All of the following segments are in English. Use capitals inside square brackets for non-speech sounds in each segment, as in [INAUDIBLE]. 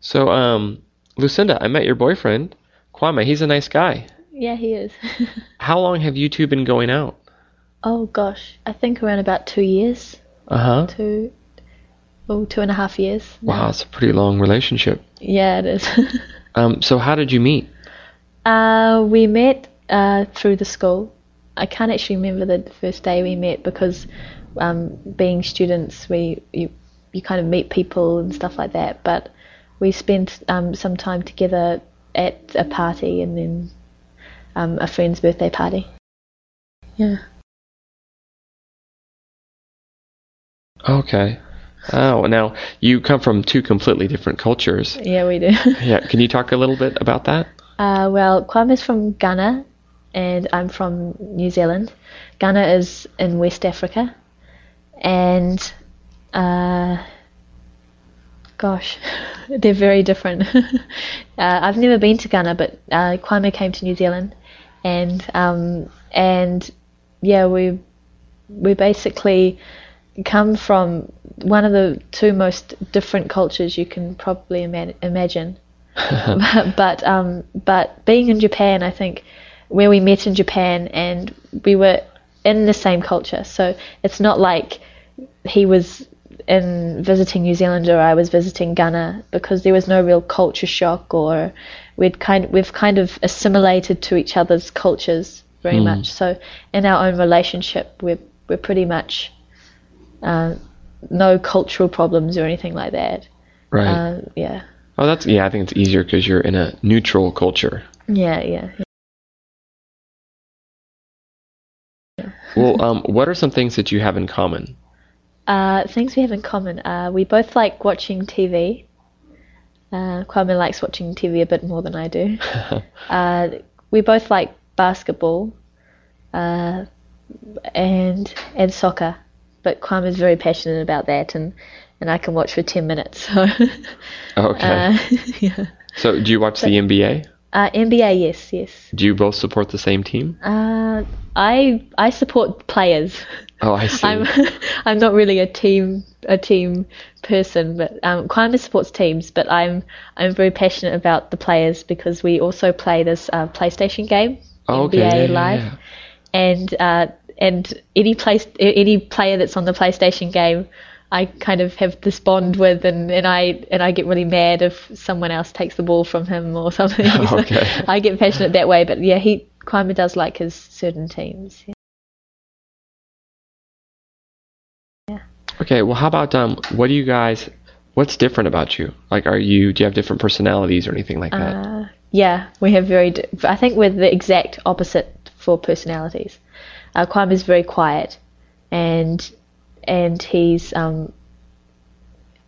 So, um, Lucinda, I met your boyfriend, Kwame. He's a nice guy. Yeah, he is. [LAUGHS] How long have you two been going out? oh gosh, I think around about two years, Uh huh. two, oh, two and a half years. Wow, it's a pretty long relationship. Yeah, it is. [LAUGHS] Um, so how did you meet? uh, we met uh, through the school. I can't actually remember the first day we met because, um, being students, we you you kind of meet people and stuff like that. But we spent um, some time together at a party and then um, a friend's birthday party. Yeah. Okay. Oh, now you come from two completely different cultures. Yeah, we do. [LAUGHS] Yeah, can you talk a little bit about that? Uh, well, is from Ghana, and I'm from New Zealand. Ghana is in West Africa, and uh, gosh, [LAUGHS] they're very different. [LAUGHS] uh, I've never been to Ghana, but uh, Kwame came to New Zealand, and um, and yeah, we we basically come from one of the two most different cultures you can probably ima- imagine. but [LAUGHS] but, um, but being in Japan, I think where we met in Japan and we were in the same culture, so it's not like he was in visiting New Zealand or I was visiting Ghana because there was no real culture shock or we'd kind we've kind of assimilated to each other's cultures very much. So in our own relationship, we're we're pretty much uh, no cultural problems or anything like that. Right. Uh, yeah, oh, that's yeah. I think it's easier because you're in a neutral culture. yeah, yeah. Well, um, what are some things that you have in common? Uh, things we have in common. Uh, we both like watching TV. Uh, Kwame likes watching TV a bit more than I do. [LAUGHS] uh, we both like basketball uh, and and soccer, but Kwame is very passionate about that, and, and I can watch for ten minutes. So, Okay. [LAUGHS] uh, [LAUGHS] yeah. so, do you watch the NBA? Uh, NBA, yes, yes. Do you both support the same team? Uh, I I support players. Oh, I see. I'm [LAUGHS] I'm not really a team a team person, but um, Kwame supports teams. But I'm I'm very passionate about the players because we also play this uh, PlayStation game, Oh, okay. NBA yeah, yeah, Live, yeah. and uh, and any place any player that's on the PlayStation game. I kind of have this bond with, and, and I and I get really mad if someone else takes the ball from him or [LAUGHS] something. [LAUGHS] So [LAUGHS] I get passionate that way, but yeah, he Kwame does like his certain teams. Yeah. Okay. Well, how about um, what do you guys? What's different about you? Like, are you? Do you have different personalities or anything like that? Uh, yeah, we have very. di- I think we're the exact opposite for personalities. Uh, Kwame is very quiet, and and he's um,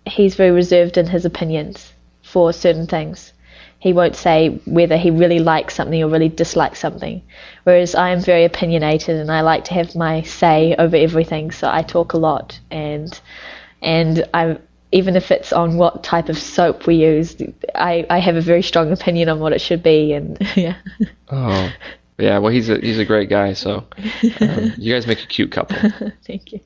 he's very reserved in his opinions for certain things. He won't say whether he really likes something or really dislikes something. Whereas I am very opinionated and I like to have my say over everything. So I talk a lot and and I even if it's on what type of soap we use, I, I have a very strong opinion on what it should be and [LAUGHS] yeah. Oh, yeah. Well, he's a he's a great guy. So um, you guys make a cute couple. [LAUGHS] Thank you.